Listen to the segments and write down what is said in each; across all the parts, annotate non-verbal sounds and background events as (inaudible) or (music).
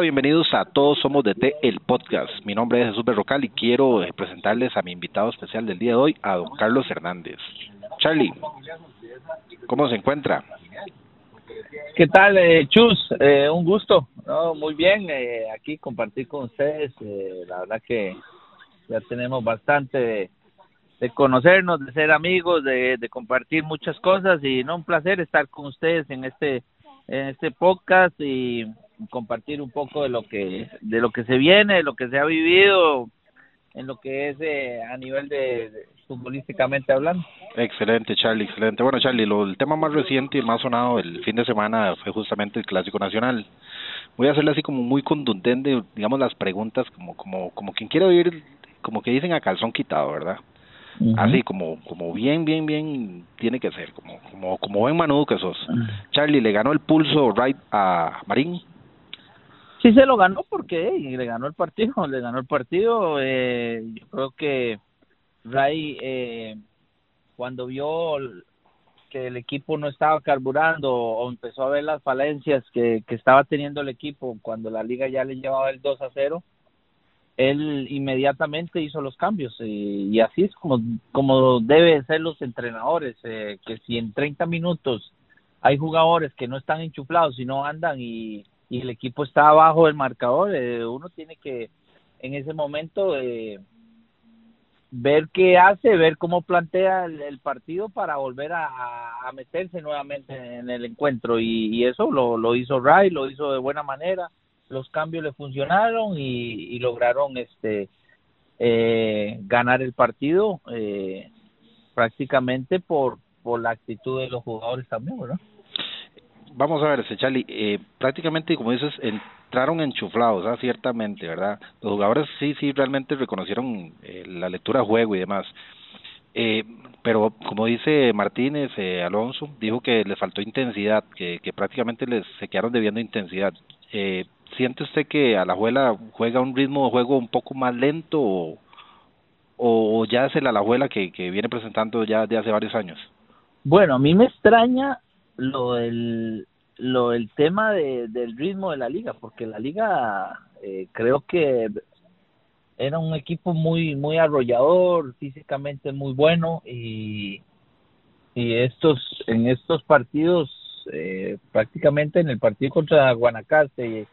Bienvenidos a Todos Somos de T, el podcast. Mi nombre es Jesús Berrocal y quiero eh, presentarles a mi invitado especial del día de hoy, a don Carlos Hernández. Charlie, ¿cómo se encuentra? ¿Qué tal, eh, Chus? Eh, un gusto. muy bien, aquí compartir con ustedes. la verdad que ya tenemos bastante de, conocernos, de ser amigos, de, de compartir muchas cosas y no un placer estar con ustedes en este en este podcast y compartir un poco de lo que de lo que se viene, de lo que se ha vivido en lo que es eh, a nivel de, futbolísticamente hablando. Excelente, Charlie, excelente. Bueno, Charlie, lo, el tema más reciente y más sonado el fin de semana fue justamente el Clásico Nacional. Voy a hacerle así como muy contundente, digamos, las preguntas como como como quien quiere oír, como que dicen a calzón quitado, ¿verdad? Así como como bien bien bien tiene que ser, como como como buen manudo que sos. Charlie le ganó el pulso right a Marín Sí se lo ganó porque le ganó el partido, (laughs) le ganó el partido. Eh, yo creo que Ray eh, cuando vio que el equipo no estaba carburando o empezó a ver las falencias que, estaba teniendo el equipo cuando la liga ya le llevaba el 2 a 0, él inmediatamente hizo los cambios y, así es como, como deben ser los entrenadores, eh, que si en 30 minutos hay jugadores que no están enchuflados y no andan y y el equipo está abajo del marcador, eh, uno tiene que en ese momento eh, ver qué hace, ver cómo plantea el, partido para volver a, meterse nuevamente en el encuentro y, eso lo, lo hizo Ray, lo hizo de buena manera, los cambios le funcionaron y, lograron este eh, ganar el partido prácticamente por por la actitud de los jugadores también, ¿verdad? Vamos a ver, ese Charlie, eh, prácticamente, como dices, entraron enchuflados, ¿ah? ciertamente, ¿verdad? Los jugadores sí, sí, realmente reconocieron eh, la lectura de juego y demás. Eh, pero como dice Martínez, eh, Alonso, dijo que les faltó intensidad, que, que prácticamente les se quedaron debiendo intensidad. Eh, ¿Siente usted que Alajuela juega un ritmo de juego un poco más lento o, o ya es el Alajuela que, que viene presentando ya de hace varios años? Bueno, a mí me extraña lo del lo el tema de, del ritmo de la liga porque la liga eh, creo que era un equipo muy muy arrollador físicamente muy bueno y y estos en estos partidos eh, prácticamente en el partido contra Guanacaste y,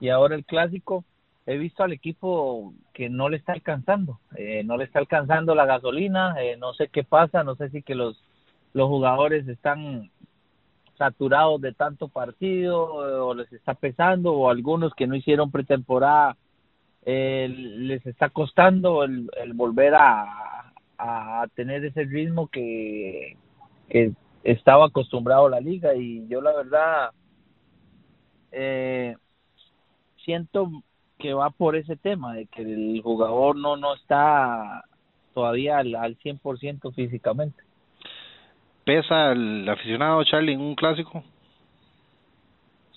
y, ahora el clásico he visto al equipo que no le está alcanzando eh, no le está alcanzando la gasolina eh, no sé qué pasa no sé si que los los jugadores están saturados de tanto partido eh, o les está pesando o algunos que no hicieron pretemporada eh, les está costando el, el volver a, tener ese ritmo que, que estaba acostumbrado la liga. Y yo la verdad eh, siento que va por ese tema de que el jugador no no está todavía al, al 100% físicamente ¿Pesa el aficionado Charlie en un clásico?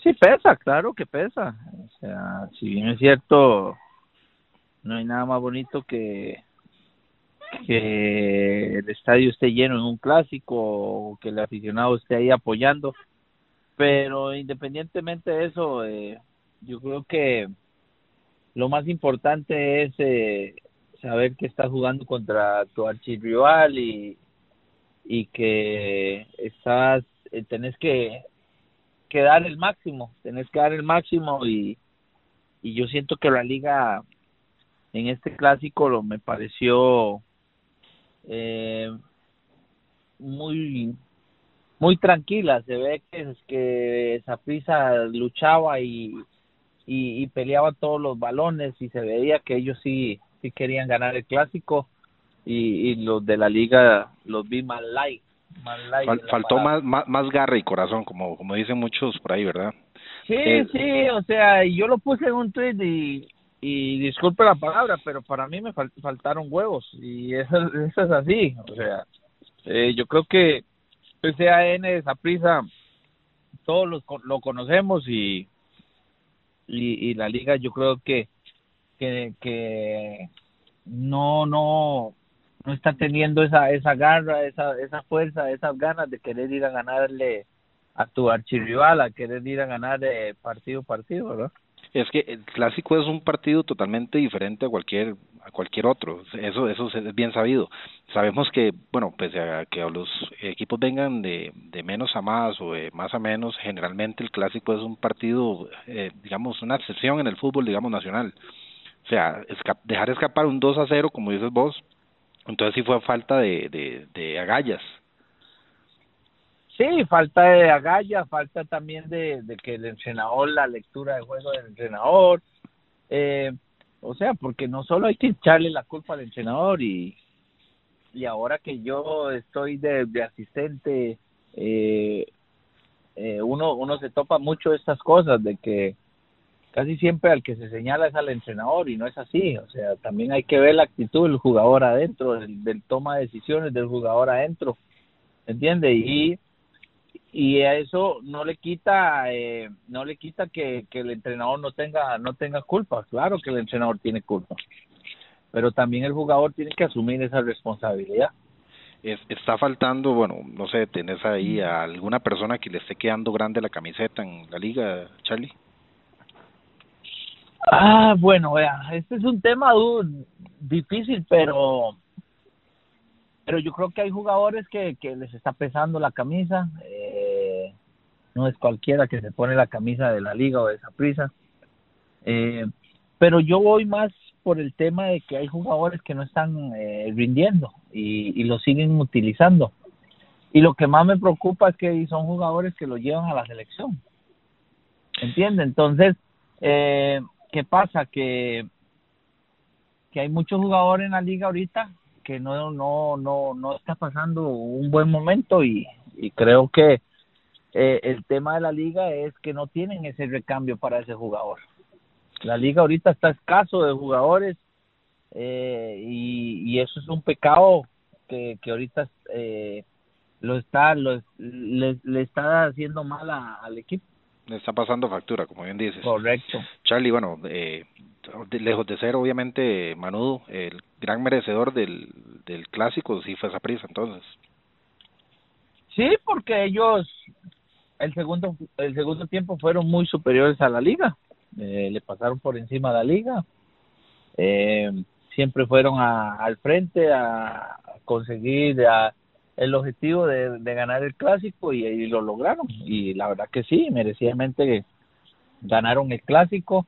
Sí, pesa, claro que pesa. O sea, si bien es cierto, no hay nada más bonito que que el estadio esté lleno en un clásico o que el aficionado esté ahí apoyando. Pero independientemente de eso, eh, yo creo que lo más importante es eh, saber que estás jugando contra tu archirrival y, y que estás, eh, tenés que, dar el máximo, tenés que dar el máximo y, yo siento que la liga en este clásico me pareció eh, muy muy tranquila. Se ve que que esa prisa luchaba y, y, y peleaba todos los balones y se veía que ellos sí sí querían ganar el clásico y, y los de la liga los vi más light. Más faltó más, más, más garra y corazón, como, como dicen muchos por ahí, ¿verdad? Sí, eh, sí, o sea, yo lo puse en un tweet y, y disculpe la palabra, pero para mí me faltaron huevos y eso, eso es así, o sea, eh, yo creo que el CAN, esa prisa, todos lo, lo conocemos y, y, y la liga yo creo que, que, que no, no, no está teniendo esa esa garra, esa esa fuerza, esas ganas de querer ir a ganarle a tu archirrival, a querer ir a ganar de partido partido, ¿verdad? Es que el clásico es un partido totalmente diferente a cualquier a cualquier otro. Eso eso es bien sabido. Sabemos que, bueno, pese a que los equipos vengan de, de menos a más o de más a menos, generalmente el clásico es un partido, eh, digamos, una excepción en el fútbol, digamos, nacional. O sea, dejar escapar un 2 a 0, como dices vos, entonces sí fue falta de, de, agallas. Sí, falta de agallas, falta también de, de que el entrenador, la lectura de juego del entrenador, eh, o sea, porque no solo hay que echarle la culpa al entrenador y, y ahora que yo estoy de, de asistente, eh, eh, uno, uno se topa mucho estas cosas de que casi siempre al que se señala es al entrenador y no es así, o sea, también hay que ver la actitud del jugador adentro, del, toma de decisiones del jugador adentro, ¿entiende? Y y a eso no le quita eh, no le quita que, que el entrenador no tenga no tenga culpa claro que el entrenador tiene culpa pero también el jugador tiene que asumir esa responsabilidad está faltando bueno no sé tenés ahí a alguna persona que le esté quedando grande la camiseta en la liga Charlie ah bueno vea este es un tema difícil pero pero yo creo que hay jugadores que, que les está pesando la camisa, eh, no es cualquiera que se pone la camisa de la liga o de esa prisa, eh, pero yo voy más por el tema de que hay jugadores que no están eh, rindiendo y, y lo siguen utilizando. Y lo que más me preocupa es que son jugadores que lo llevan a la selección. ¿Entiende? Entonces, eh, ¿qué pasa? Que, que hay muchos jugadores en la liga ahorita que no no no no está pasando un buen momento y, creo que eh, el tema de la liga es que no tienen ese recambio para ese jugador. La liga ahorita está escaso de jugadores eh, y, y eso es un pecado que, que ahorita eh, lo está lo, le, le está haciendo mal al equipo. Está pasando factura, como bien dices. Correcto. Charlie, bueno, eh, lejos de ser obviamente Manudo el gran merecedor del, del clásico sí fue esa prisa entonces sí porque ellos el segundo el segundo tiempo fueron muy superiores a la liga eh, le pasaron por encima a la liga eh, siempre fueron a, al frente a, conseguir a, el objetivo de, de ganar el clásico y, y lo lograron y la verdad que sí merecidamente ganaron el clásico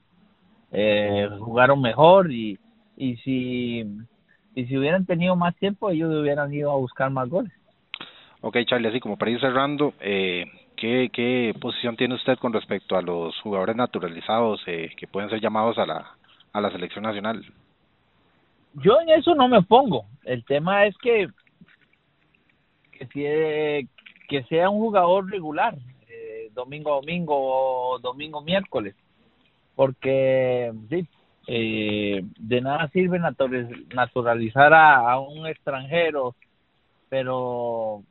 eh, jugaron mejor y, y si y si hubieran tenido más tiempo ellos hubieran ido a buscar más goles. Ok, Charlie, así como para ir cerrando, eh, ¿qué, ¿qué posición tiene usted con respecto a los jugadores naturalizados eh, que pueden ser llamados a la, a la selección nacional? Yo en eso no me pongo. El tema es que que, que sea un jugador regular, eh, domingo a domingo o domingo miércoles porque sí, eh, de nada sirve naturalizar a, a, un extranjero pero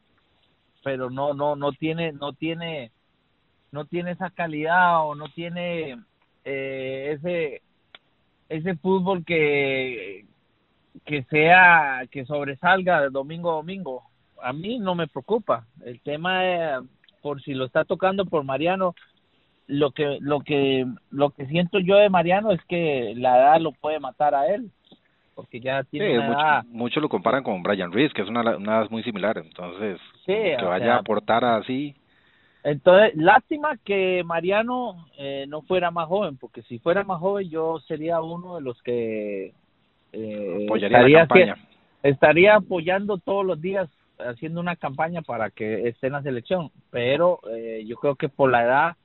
pero no no no tiene no tiene no tiene esa calidad o no tiene eh, ese ese fútbol que que sea que sobresalga de domingo a domingo a mí no me preocupa. El tema es, por si lo está tocando por Mariano lo que lo que lo que siento yo de Mariano es que la edad lo puede matar a él porque ya tiene sí, mucho, mucho, lo comparan con Brian Reese que es una, una edad muy similar entonces sí, que vaya sea, a aportar así. Entonces lástima que Mariano eh, no fuera más joven porque si fuera más joven yo sería uno de los que eh, apoyaría la campaña. estaría apoyando todos los días haciendo una campaña para que esté en la selección pero eh, yo creo que por la edad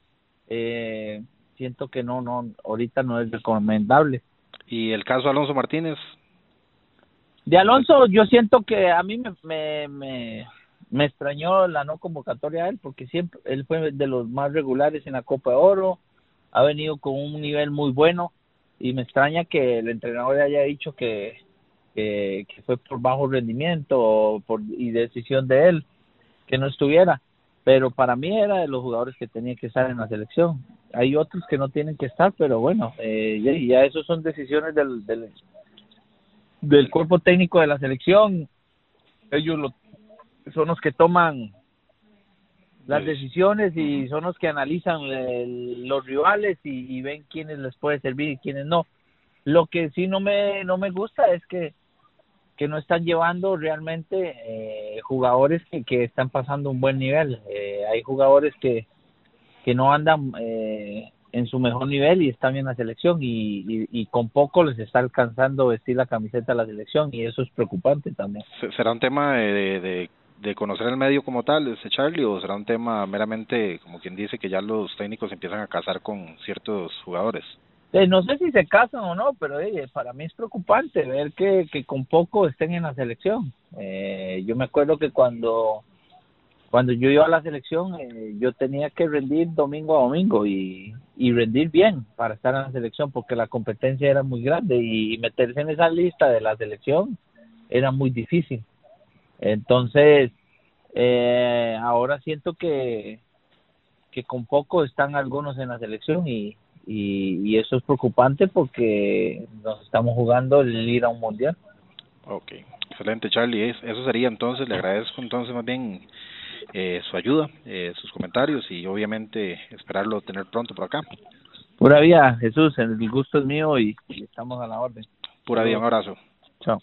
eh, siento que no, no, ahorita no es recomendable. ¿Y el caso Alonso Martínez? De Alonso, yo siento que a mí me, me, me, me extrañó la no convocatoria a él, porque siempre él fue de los más regulares en la Copa de Oro, ha venido con un nivel muy bueno, y me extraña que el entrenador haya dicho que, que, que fue por bajo rendimiento o por, y decisión de él que no estuviera pero para mí era de los jugadores que tenían que estar en la selección. Hay otros que no tienen que estar, pero bueno, eh, ya, ya eso son decisiones del, del, del cuerpo técnico de la selección. Ellos lo, son los que toman las decisiones y son los que analizan los rivales y, ven quiénes les puede servir y quiénes no. Lo que sí no me no me gusta es que que no están llevando realmente eh, jugadores que, que están pasando un buen nivel. Eh, hay jugadores que, que no andan eh, en su mejor nivel y están en la selección y, y, con poco les está alcanzando vestir la camiseta de la selección y eso es preocupante también. ¿Será un tema de, de, de conocer el medio como tal, ese Charlie, o será un tema meramente, como quien dice, que ya los técnicos empiezan a casar con ciertos jugadores? Eh, no sé si se casan o no, pero eh, para mí es preocupante ver que, con poco estén en la selección. Eh, yo me acuerdo que cuando cuando yo iba a la selección eh, yo tenía que rendir domingo a domingo y, y rendir bien para estar en la selección porque la competencia era muy grande y meterse en esa lista de la selección era muy difícil. Entonces, eh, ahora siento que, que con poco están algunos en la selección y, y, eso es preocupante porque nos estamos jugando el ir a un mundial. Ok, excelente Charlie, eso sería entonces, le agradezco entonces más bien eh, su ayuda, eh, sus comentarios y obviamente esperarlo tener pronto por acá. Pura vida, Jesús, el gusto es mío y, estamos a la orden. Pura vida, un abrazo. Chao.